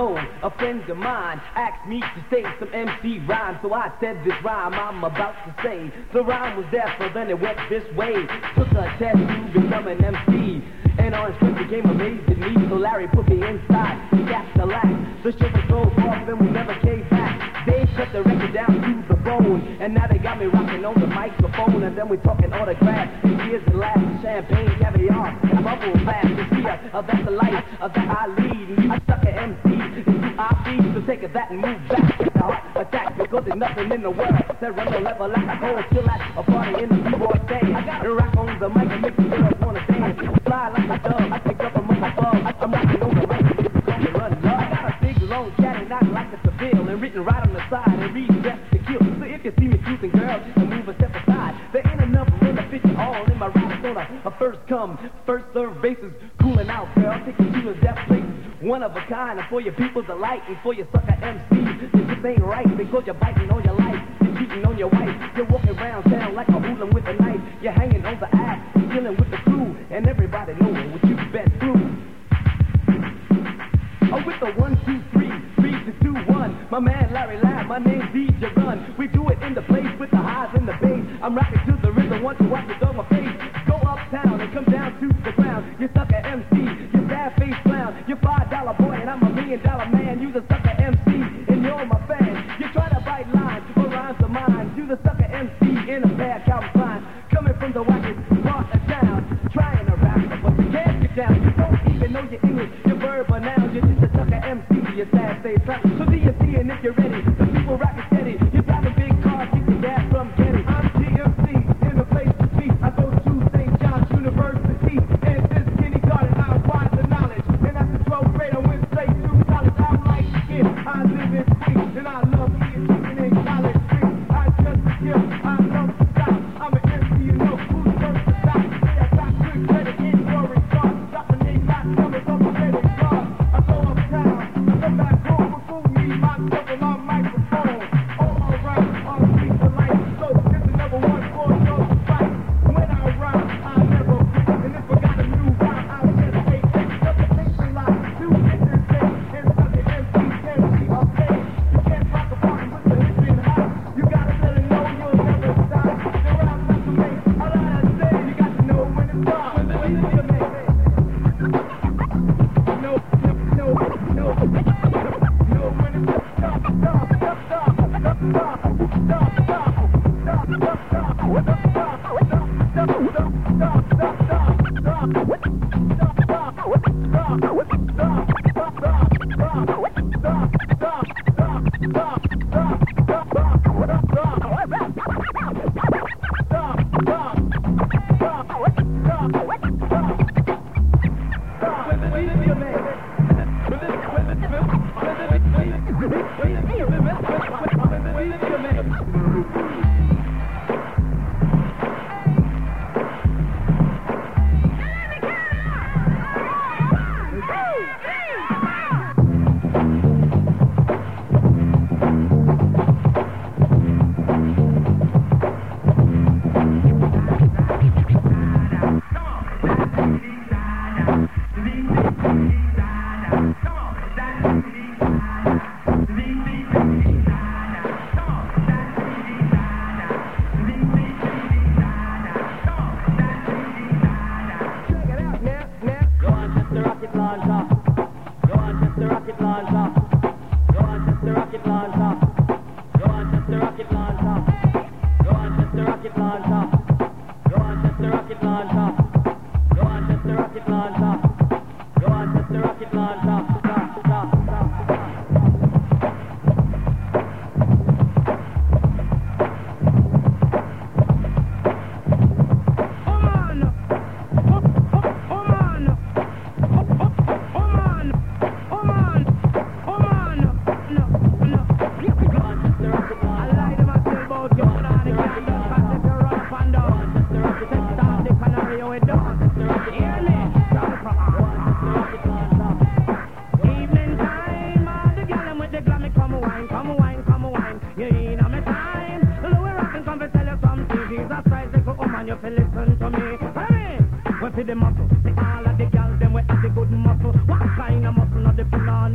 know a friend of mine asked me to say some MC rhyme, so I said this rhyme I'm about to say. The rhyme was there, so then it went this way. Took a test to become an MC. And Orange Cliff became amazed at me, so Larry put me inside. He gasped the laugh. The shit was drove off and we never came back. They cut the record down to the bone, and now they got me rocking on the microphone. And then we talking autographs, and years and laughs, champagne, caviar, and bubble bath. You see, uh, that's the life uh, that I lead. So take that and move back. It's a heart attack because there's nothing in the world that run the level like I go chill at a party in the B-boy stage. I got to rock on the mic and make the girls wanna dance. Fly like a dove, I pick up a motherfucker. I'm rocking on the mic, it's gonna run love. I got a big long and I like it to bill and written right on the side and read death to kill. So if you see me cruising, girl, just move a step aside. There ain't enough room to fit you all in my ride. It's on a, a first come, first serve basis. Cooling out, girl, taking you. One of a kind, and for your people's delight, and for your sucker MCs, this just ain't right because you're biting on your life, you're cheating on your wife, you're walking around town like a hooligan with a knife, you're hanging on the ass, dealing with the crew, and everybody knowing what you've been through. Oh, with the one, two, three, three to two, one. My man Larry Lab, my name's DJ Run. We do it in the place with the highs and the bass. I'm rocking to the rhythm, want to watch it on my face. Go uptown and come down to the ground. You suck face clown. So do you see and if you're ready,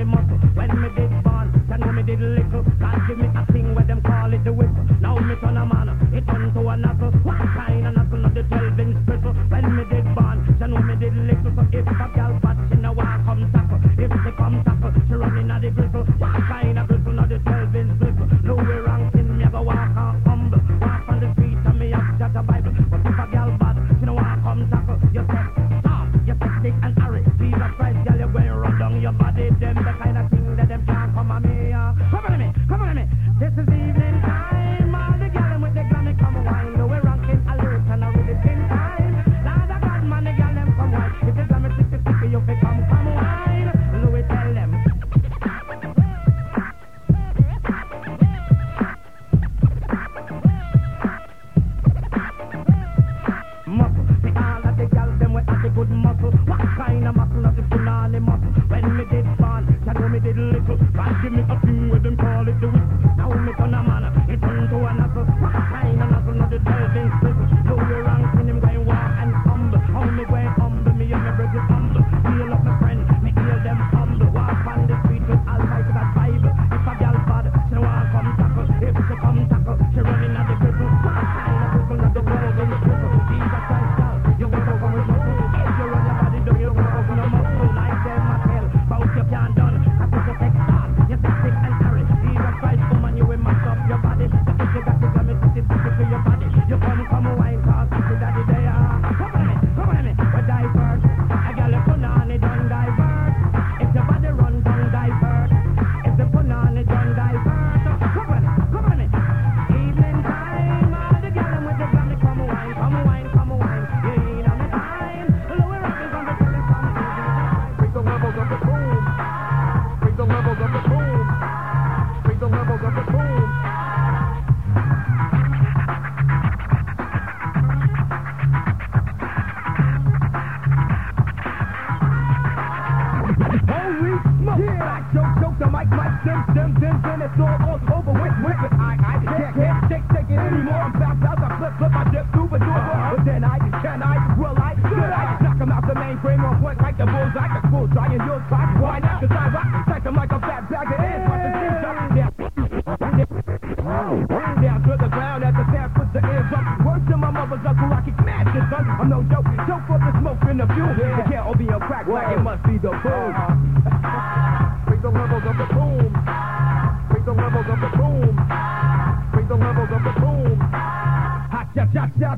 de moto.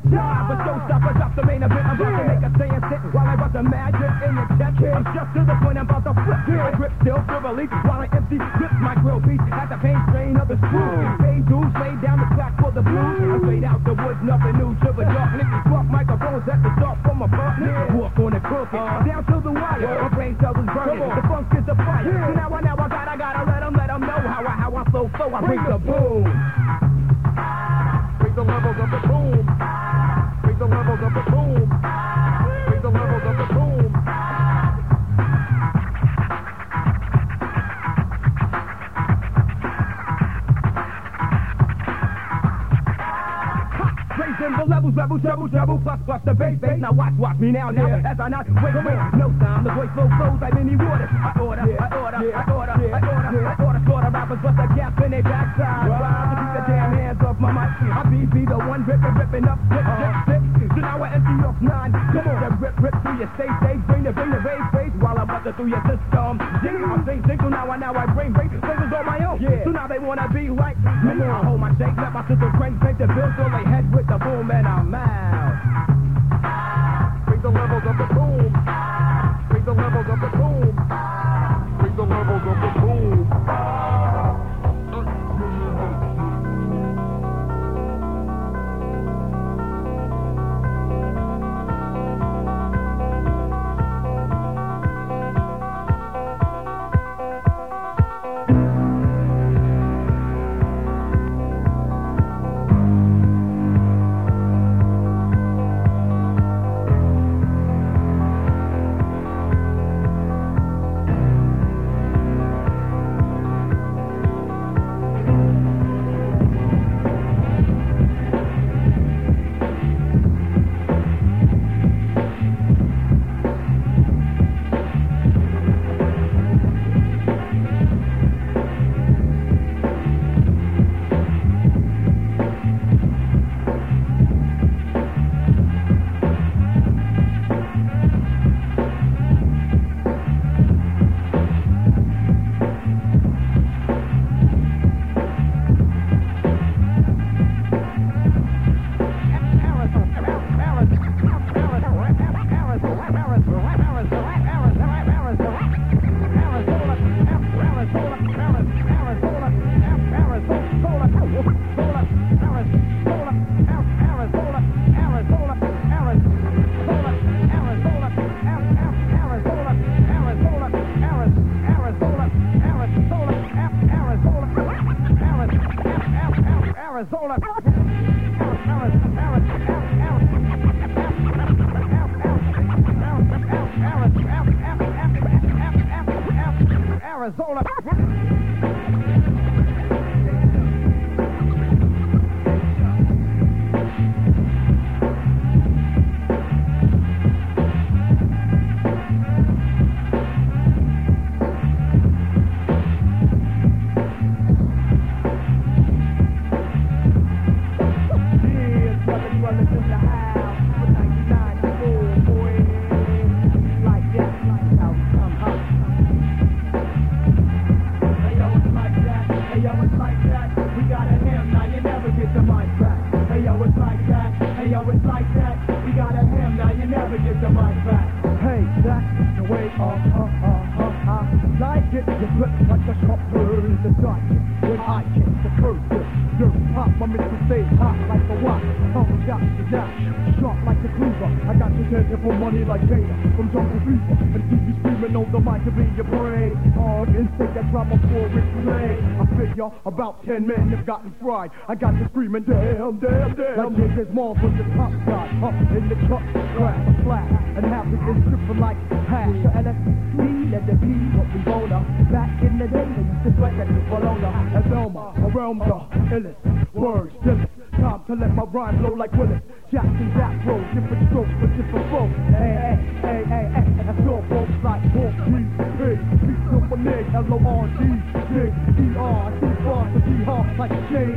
stop. But don't stop, I drop the main event. I'm about to make a stand, sit while I rub the magic in your chest. I'm just to the point I'm about to flip. My grip still for relief while I empty grip my grill piece at the pain strain of the screw. Pay dues, lay down the track for the blues. I fade out the woods, nothing new. to Shiver darkness, fuck microphones at the start from above. Walk on the crooked, uh, down to the wire. Yeah. My brain cells is burning, the funk is the fire. Yeah. So now I, now I got, I gotta let them, let them know how I, how I flow, flow. I bring, bring the boom. boom. levels, levels, double, double, plus, plus the bass, bass. Now watch, watch me now, now. Yeah. As I not wiggle in, no time. The voice flow flows like many waters. I order, yeah. I order, yeah. I order, yeah. I order, yeah. I order, sort of rappers, but the gap in their backside. Wow. Wow. Keep the damn hands off my mic. I be, be the one ripping, ripping up, rip, uh-huh. rip, rip. So now I empty off nine. Come on, then rip, rip through your stage, stage. Bring the, bring the rave through your system. yeah. I think, think, so now I, now I bring great flavors on my own. Yeah. So now they wanna be like me. I hold my shake, let my sister crank, take the bill, fill they head with the boom, and I'm mad. Men have gotten fried. I got you screaming, damn, damn, damn. Like Jason's mom from the top side, up in the truck, crash, flat, and half it is stripping like hash. The LSD, let it be what we wanna. Back in the day, they used to sweat that you Bologna. And Velma, around the illest, words, illest. Time to let my rhyme blow like Willis. Jackson, Jack, bro, different strokes for different folks. Hey, hey, hey, hey, hey, that's all folks like Wolf, G, P, Nigga, L-O-R-D, J, E-R, I see bars to be hard like a chain.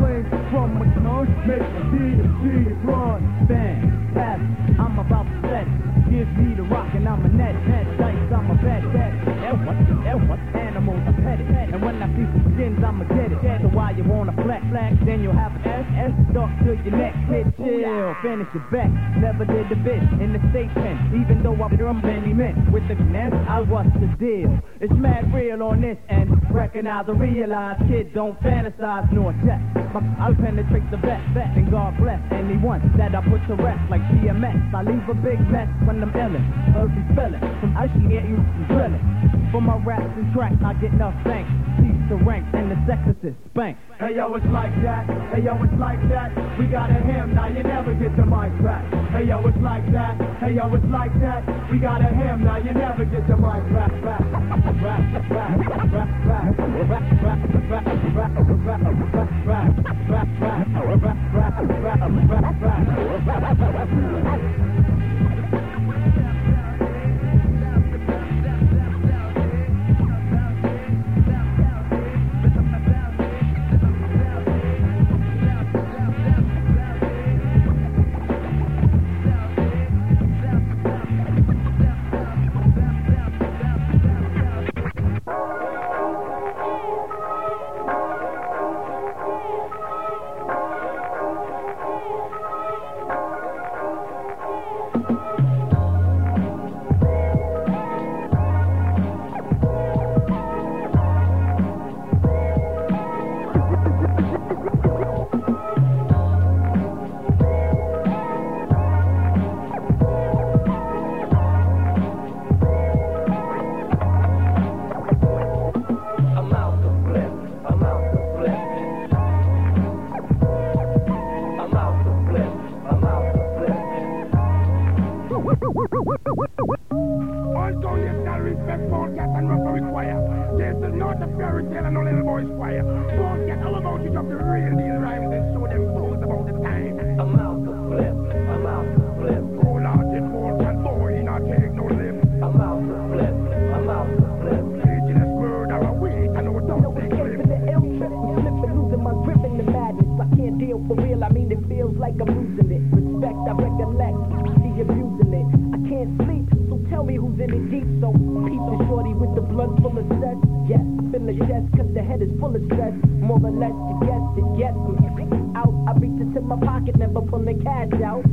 Flames from my tongue, make a D G run. Bang, pass, I'm about to set. Give me the rock and I'm a net, net dice, I'm a bad, bad. And what, and what animals I pet. And when I see some I'ma get it. So why you wanna flex, flex, then you'll have an S, S stuck to your neck. Kid, chill, finish your bet. Never did the bit in the state pen, even though I drum many men. With the finesse, I was the deal. It's mad real on this end. Recognize or realize, kid, don't fantasize nor jest. My- I'll penetrate the best, vet, and God bless anyone that I put to rest like DMX. I leave a big mess when I'm illin', earthy spellin'. From I can get you some drillin'. For my raps and tracks, I get enough thanks. Peace to ranks and the sexist spank. Hey yo, it's like that. Hey yo, it's like that. We got a him, now you never get the mic back. Hey yo, it's like that. Hey yo, it's like that. We got a him, now you never get the mic back. Back, back, fairy tale and cash out.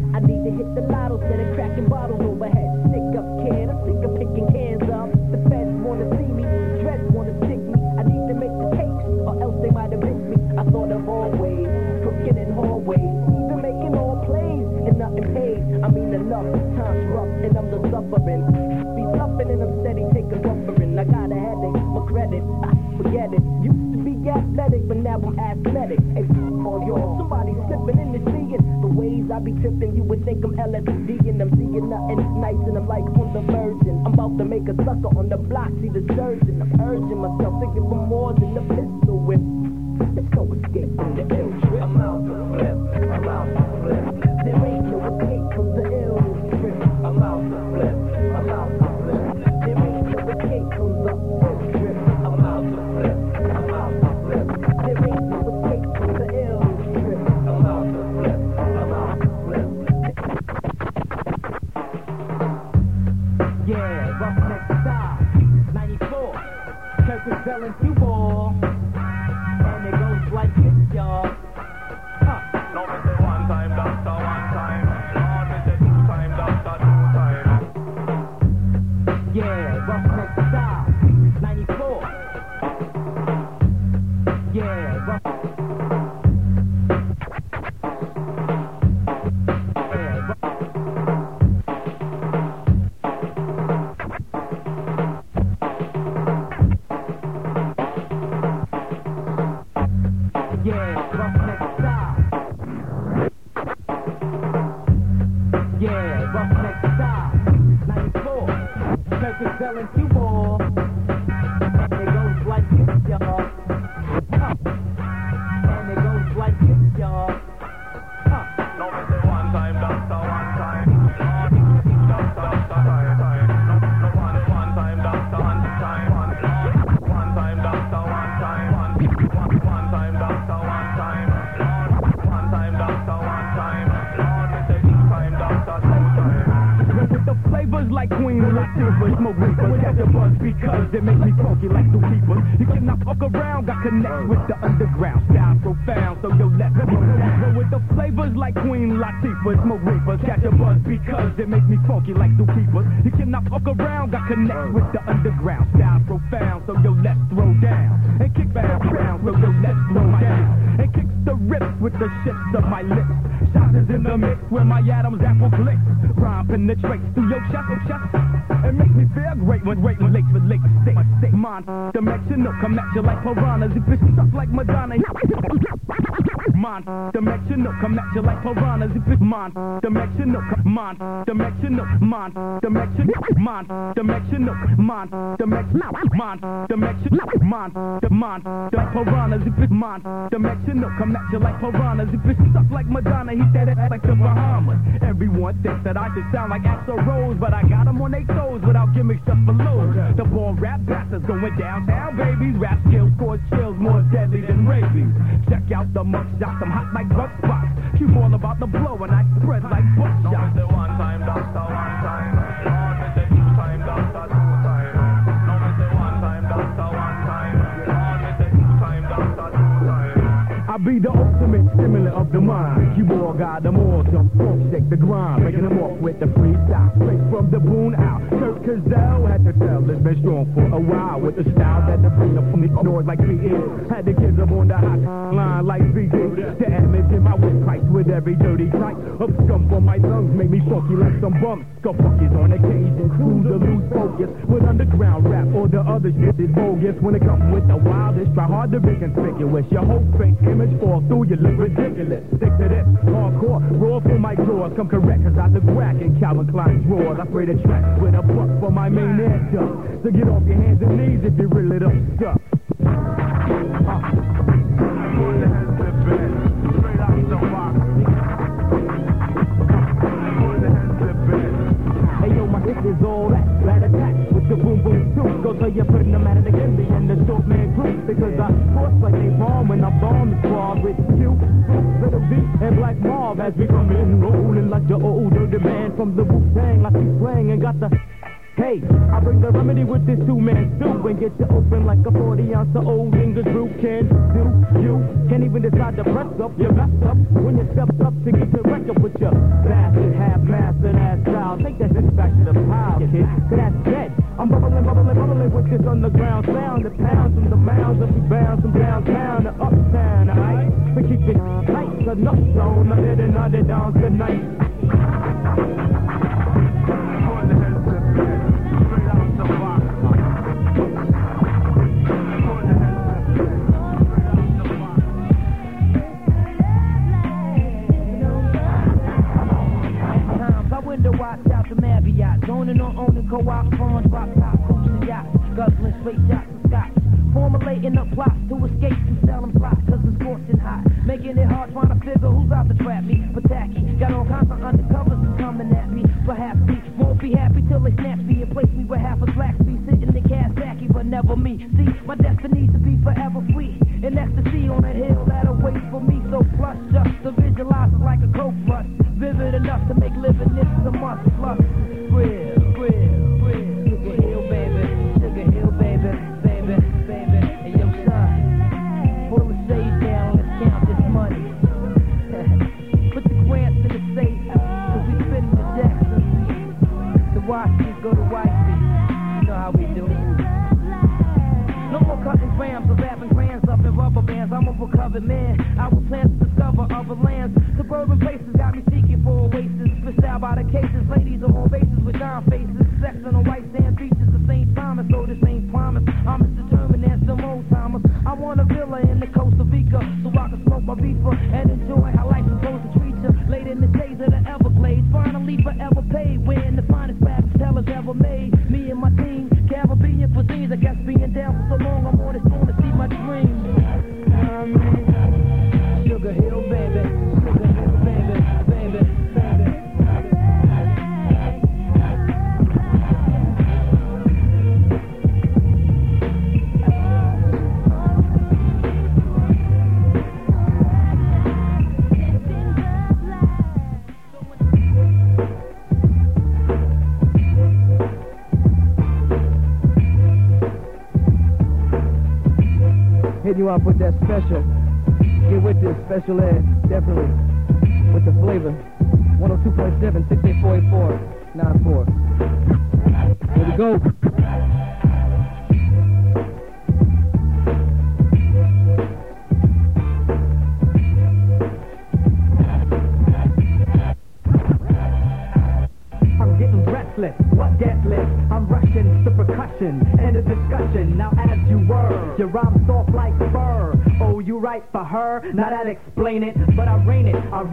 Reaper, catch a buzz because they make me funky like the Reapers. You cannot fuck around, got connect with the underground, style profound, so yo let me But with the flavors like Queen Latifah, smoke reaper, catch a buzz because they make me funky like the Reapers. You cannot fuck around, got connect with the underground, style profound, so yo let's throw down and kick back round, so yo let's throw down and kick the rips with the ships of my lips. Shots is in the mix where my atoms apple clicks. Rhyme penetrates through your chest, chest. It makes me feel great when great when relate to state. State mind dimensional, come at you like piranhas. If it's stuff like Madonna. Mind dimensional, come at you like piranhas. If it's mind dimensional, mind dimensional, mind dimensional, mind dimensional, mind dimensional, mind dimensional, mind mind like piranhas. If it's mind dimensional, come at you like piranhas. If it's stuff like Madonna, he said it like the Bahamas. Everyone thinks that I should sound like Axl Rose, but I got 'em on their toes without gimmicks just below. The born rap bastards going downtown, babies. Rap skills cause chills more deadly than rabies. Check out the mugshots, I'm hot like buck spots. Keep all about the blow and I spread like buckshot. Be the ultimate stimulant of the mind. You all got them all to funk shake the grind, breaking them off with the freestyle. Straight from the boon out. Kurt Cazell had to tell it's been strong for a while with the style that the up from the noise like is. Had the kids up on the hot line like VD. The image in my windpipes with every dirty type of scum for my lungs make me funky like some bumps. Scuffbuckets on occasion, crews to lose focus. With underground rap or the other shit is bogus. When it comes with the wildest, try hard to be conspicuous. Your whole fake image fall through, you look ridiculous. Stick to this, hardcore, raw for my drawers. Come correct, cause I the crack in Calvin Klein's drawers. I spray the track with a buck for my main air jump. So get off your hands and knees if you really don't suck. Is all that, rat attack with the boom boom too. Go tell your putting them at it again, me and the dope man. Because I force like they bomb when I bomb the squad with Q, Little V, and Black Mob as we come in rolling like the older man from the Wu Tang. I keep playing and got the Hey, I bring the remedy with this two-man stew and get you open like a 40 ounce of old English brew can do. You can't even decide to press up, you mess up when you step up to get the record with your bastard, half-mastered ass style. Take that shit back to the pile, kid, to that dead. I'm bubbling, bubbling, bubbling with this underground sound. The pounds and the mounds that we bounce from downtown to uptown, alright? We keep it tight, enough so no zone, under the, under down tonight.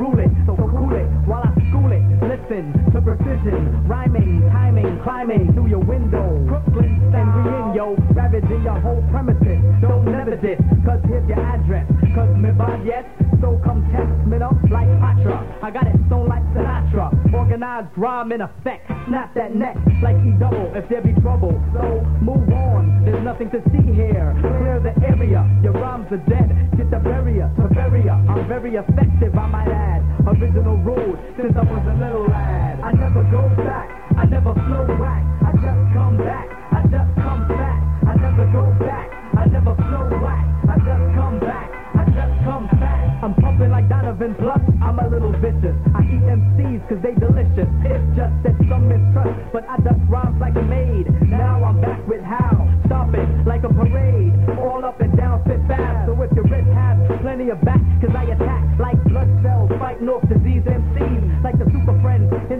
Rule it, so cool it while I school it. Listen to precision, rhyming, timing, climbing through your window. Brooklyn in yo, ravaging your whole premises. Don't never this, cause here's your address. Cause me bad yet, so come test me up like Patra. I got it stone like Sinatra. Organized rhyme in effect. Snap that neck like E double if there be trouble. So move on, there's nothing to see here. Clear the area, your rhymes are dead. Get the barrier to barrier. I'm very effective, I might add. Original rules since I was a little lad. I never go back, I never flow back. I just come back, I just come back. I never go back, I never flow back. I just come back, I just come back. I'm pumping like Donovan Plus, I'm a little vicious. I eat MCs cause they delicious. It's just that some mistrust, but I just rhymes like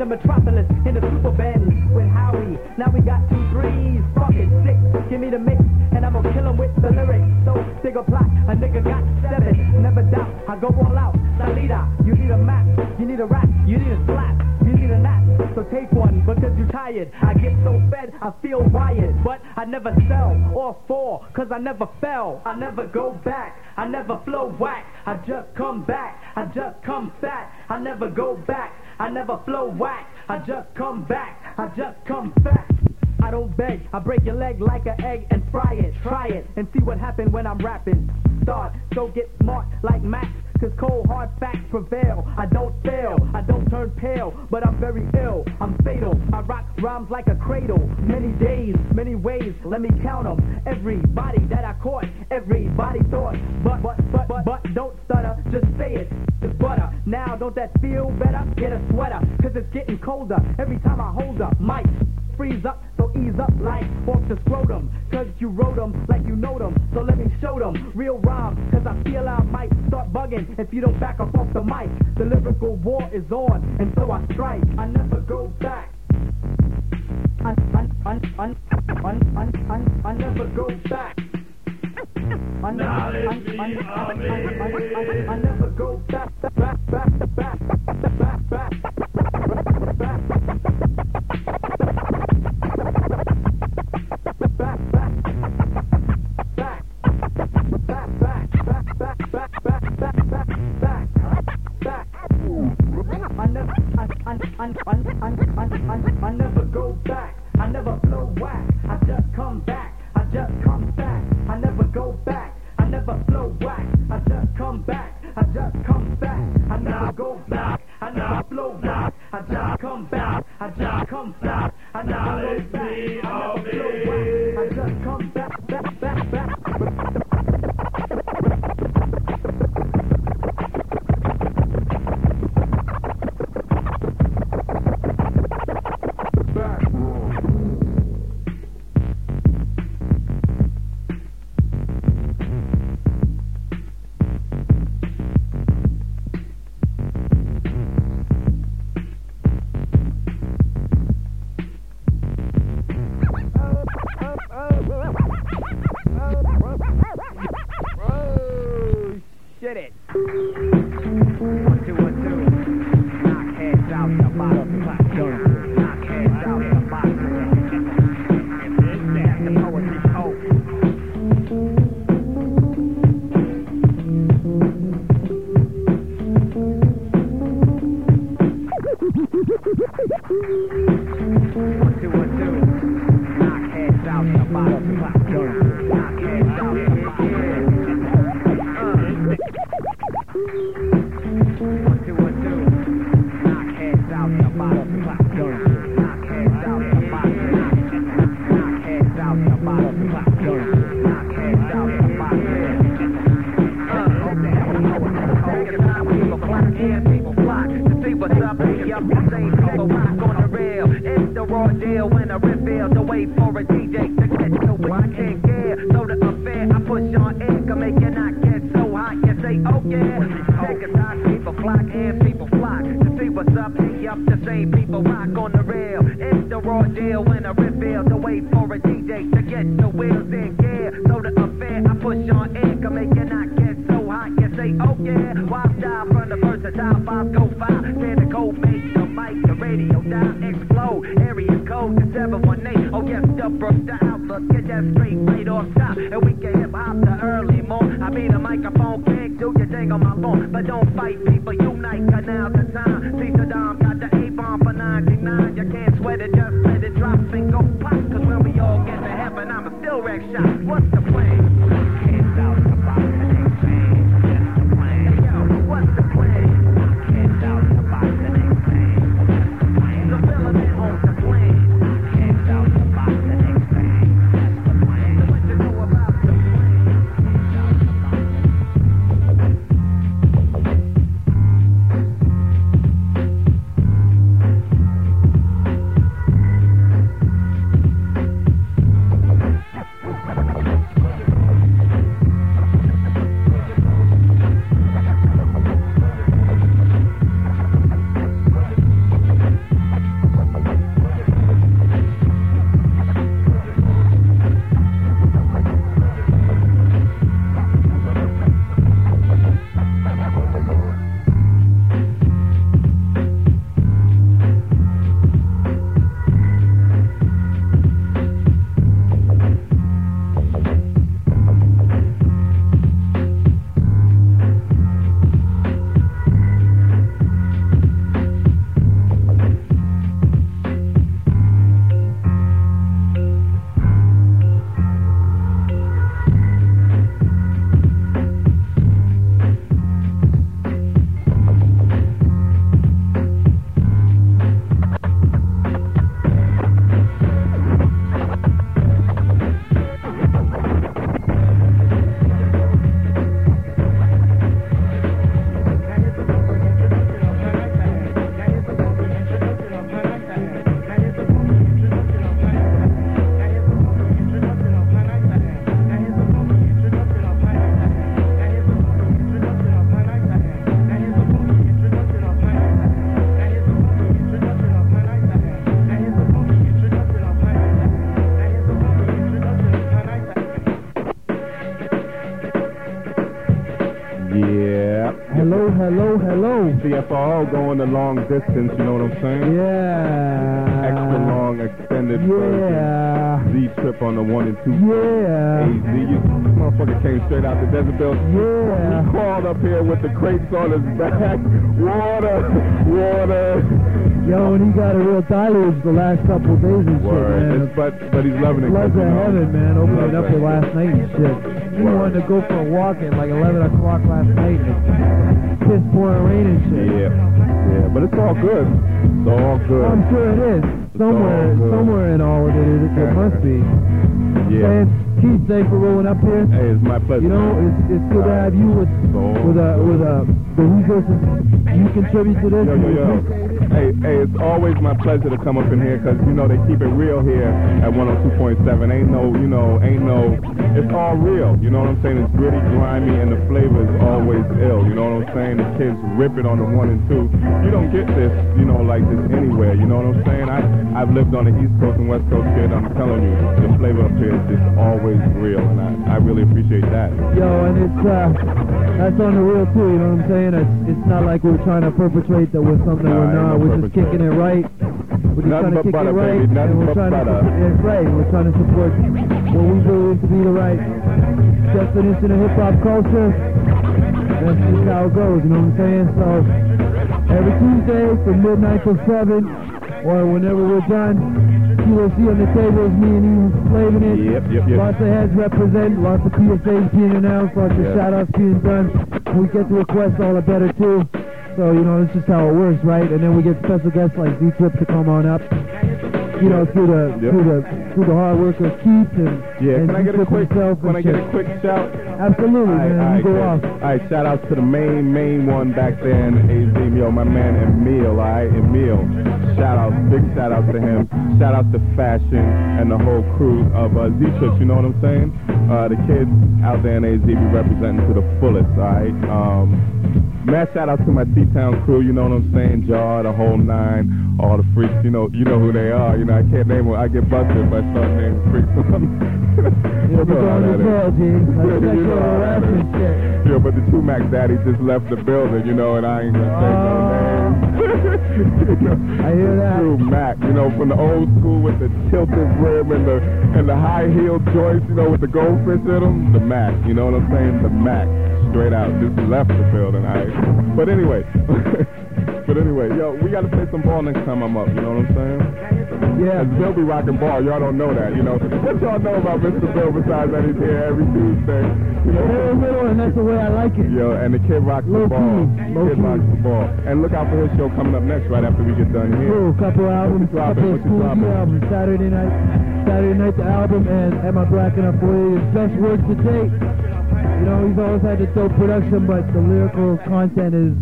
the metropolis, in the super bend with Howie. Now we got two threes, fucking six. Give me the mix, and I'm gonna kill 'em with the lyrics. So dig a plot, a nigga got seven. Never doubt, I go all out. Salida, you need a map, you need a rap, you need a slap, you need a nap. So take one because you're tired. I get so fed, I feel wired. But I never sell or fall, cause I never fell. I never go back, I never flow whack. I just come back, I just come fat. I never go back, I never flow whack. I just come back, I just come back. I don't beg, I break your leg like an egg and fry it. Try it and see what happens when I'm rapping. Start, so get smart like Max. Cause cold hard facts prevail. I don't fail, I don't turn pale, but I'm very ill. I'm fatal. I rock rhymes like a cradle. Many days, many ways, let me count them. Everybody that I caught, everybody thought. But, but, but, but, but, don't stutter, just say it. It's butter. Now, don't that feel better? Get a sweater, cause it's getting colder. Every time I hold up, mic freeze up, so ease up like walk the scrotum. Cause you wrote them like you know them, so let me show them real rhyme. Cause I feel I might start bugging if you don't back up off the mic. The lyrical war is on, and so I strike. I never go back. I, I, I, I, I, I, I, never go back. I never, I, I, I, I, I, I, I never go back, back, back, back, back, back, back. I, I, I, I, I never go back. for all going the long distance, you know what I'm saying? Yeah. Extra long, extended yeah. version. Z trip on the one and two. Yeah. AZ, you motherfucker came straight out the desert belt. Yeah. He crawled up here with the crates on his back. water, water. Yo, and he got a real diluge the last couple of days and Word. shit, man. But but he's loving it. Love to heaven, man. Opening up the last night and shit. He wanted to go for a walk at like 11 o'clock last night and it's piss pouring rain and shit. Yeah, yeah, but it's all good. It's all good. I'm sure it is. Somewhere, all good. somewhere in all of it, it, it must be. Yeah. And Keith, thanks for rolling up here. Hey, it's my pleasure. You know, it's, it's good to have you with with a with a the resources you contribute to this. Yo, yo, yo. Hey, hey, it's always my pleasure to come up in here because, you know, they keep it real here at 102.7. Ain't no, you know, ain't no, it's all real. You know what I'm saying? It's gritty, grimy, and the flavor is always ill. You know what I'm saying? The kids rip it on the one and two. You don't get this, you know, like this anywhere. You know what I'm saying? I, I've lived on the East Coast and West Coast, kid. I'm telling you, the flavor up here is just always real, and I, I really appreciate that. Yo, and it's uh, that's on the real too. You know what I'm saying? It's it's not like we're trying to perpetrate that we're something we're not. We're just kicking it right. We're just Nothing trying to kick butter, it right, baby. Nothing and we're trying butter. to. That's right. We're trying to support what we believe to be the right definition of hip hop culture. That's just how it goes. You know what I'm saying? So every Tuesday from midnight till seven, or whenever we're done. You will see on the tables me and you slaving it. Yep, yep, yep. Lots of heads represent, lots of PSAs being announced, lots of Yeah. shout outs being done. We get the requests, all the better too. So, you know, it's just how it works, right? And then we get special guests like Z Trip to come on up. You know, through the Yep. through the through the hard work of Keith and, Yeah, and can I get a Z-Trip quick, himself can I get a quick shout? Absolutely, man. Alright, you go off. Alright, shout out to the main, main one back there in AZ, yo, my man Emil, alright, Emil. Shout out, big shout out to him. Shout out to Fashion and the whole crew of uh, Z-Trips, you know what I'm saying? Uh, the kids out there in AZ be representing to the fullest, alright? Um, Mad shout out to my T-Town crew, you know what I'm saying? Jar, the whole nine, all the freaks, you know, you know who they are. You know, I can't name them. I get busted if I start naming freaks. You know how that is. jail, G. That's You know how that shit. Yeah, but the two Mac Daddy just left the building, you know, and I ain't gonna say no. Oh. You know, I hear that. True Mac, you know, from the old school with the tilted rim and the and the high heel joints, you know, with the goldfish in them. The Mac, you know what I'm saying? The Mac, straight out, just left the building. I. But anyway, but anyway, yo, we gotta play some ball next time I'm up. You know what I'm saying? Yeah. Bill be rocking ball. Y'all don't know that, you know. What y'all know about Mr. Bill besides that he's here every Tuesday? You know? Very little, and that's the way I like it. Yo, and the kid rocks the ball. low Kid key. rocks the ball. And look out for his show coming up next, right after we get done here. Cool, couple albums, couple of What you school dropping? albums. Saturday night, Saturday night the album, and Am I Black Enough for you? Best work to date. You know, he's always had the dope production, but the lyrical content is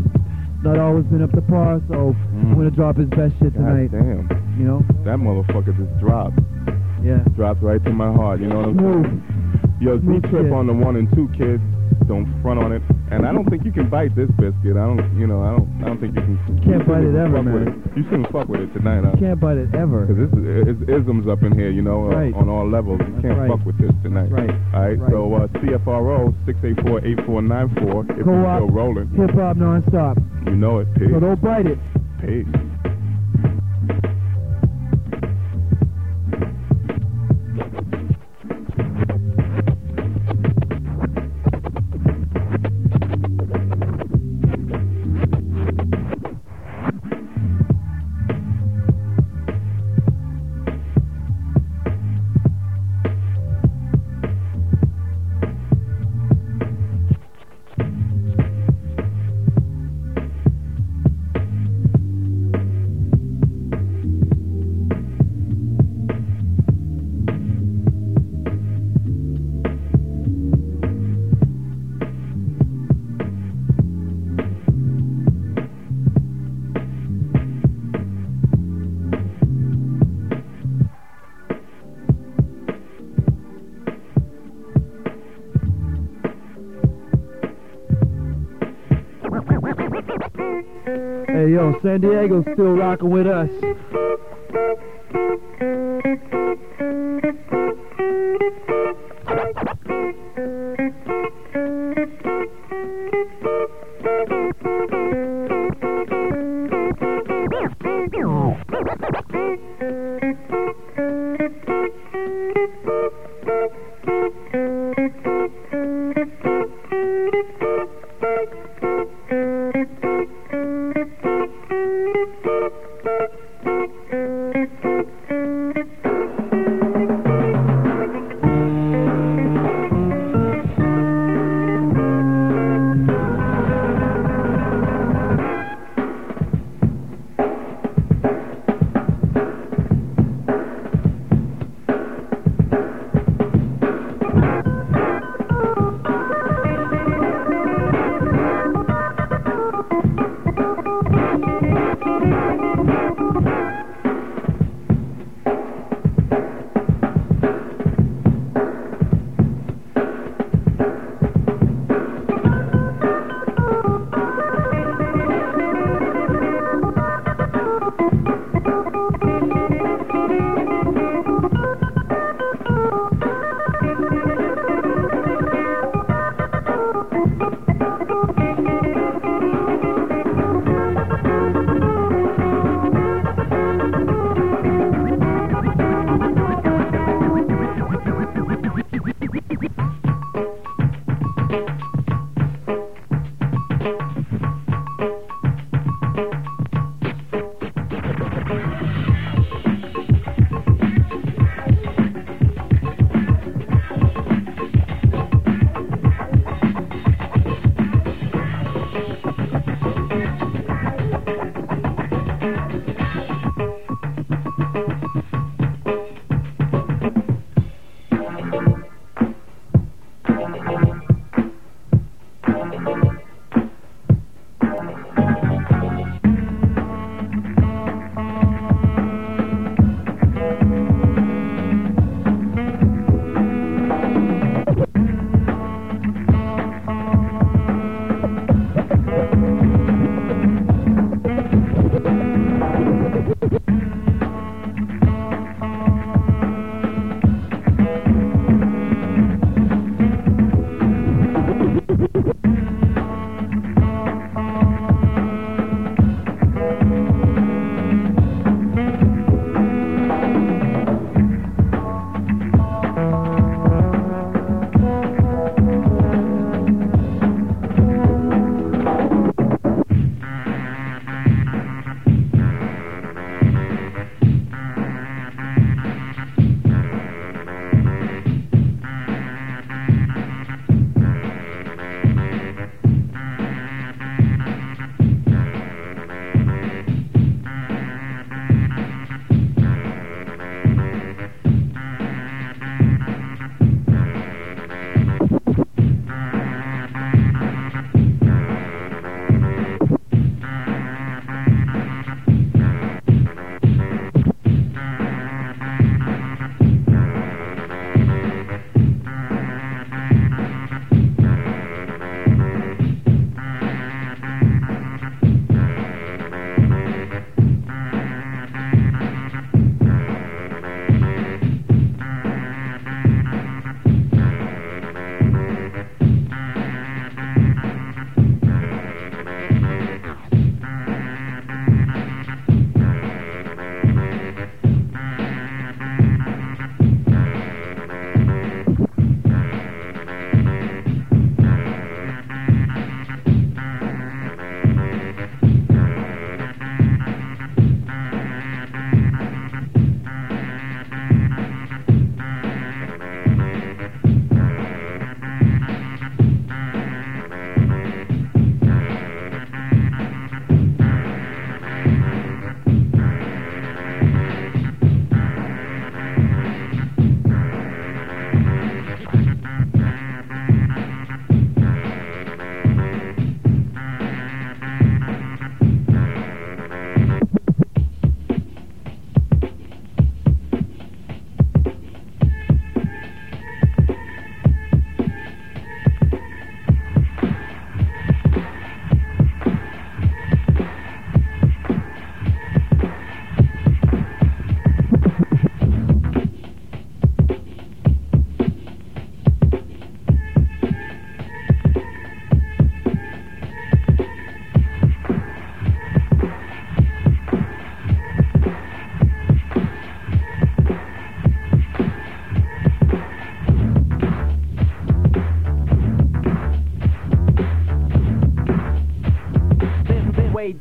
not always been up to par. So I'm mm. gonna drop his best shit God tonight. damn, You know, that motherfucker just dropped. yeah. Dropped right to my heart. You know what I'm saying? Yo, Z Trip on the one and two, kids. Don't front on it. And I don't think you can bite this biscuit. I don't, you know, I don't, I don't think you can. Can't you bite it ever, man. it. You shouldn't fuck with it tonight, huh? Can't bite it ever. Because is it's isms up in here, you know, uh, on all levels. You That's can't right. fuck with this tonight. That's right. All right. Right. So uh, CFRO six eight four eight four nine four. If you're still rolling, Hip hop nonstop. you know it. Peace. So don't bite it. Peace. yo, San Diego's still rocking with us.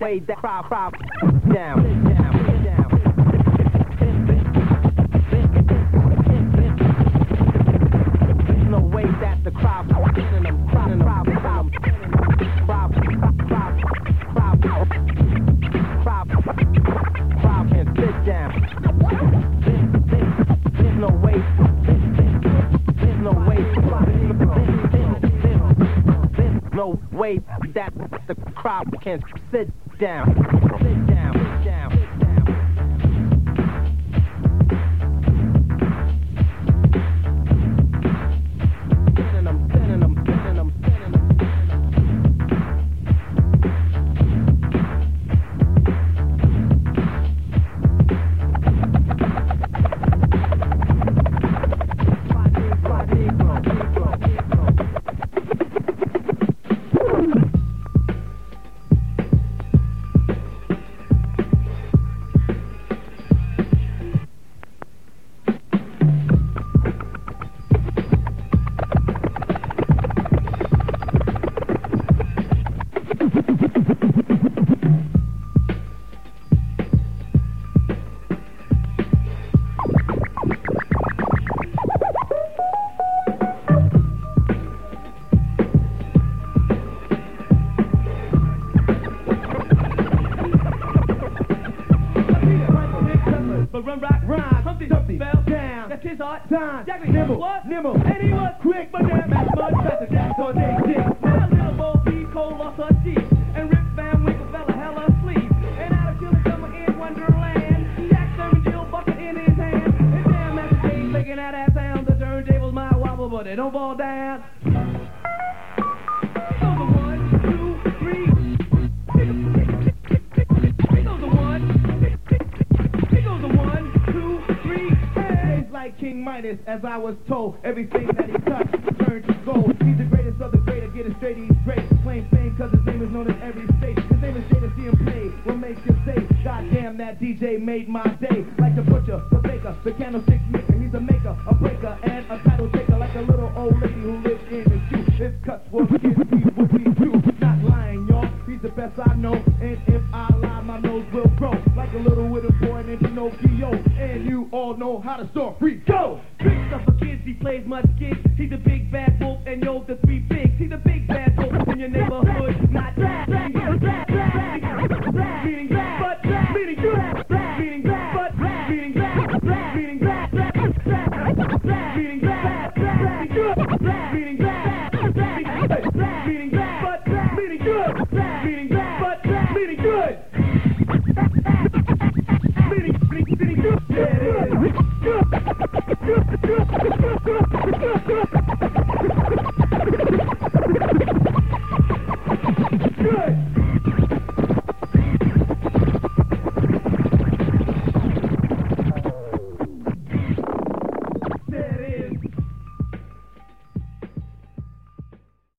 way that down, no way that the crowd can sit down. No way. No way that the crowd can As I was told. Everything that he touched turned to gold. He's the greatest of the great, I get it straight, he's great. Claim fame, cause his name is known in every state. His name is Jada, see him play. What makes you say, God damn, that DJ made my day. Like the butcher, the baker, the candlestick maker. He's a maker, a breaker, and a title taker. Like a little old lady who lives in his shoe. His cuts were kids, he would be. Not lying, y'all. He's the best I know. And if all know how the free. Go! Big stuff for kids, he plays much kids. He's a big bad wolf, and yo, the three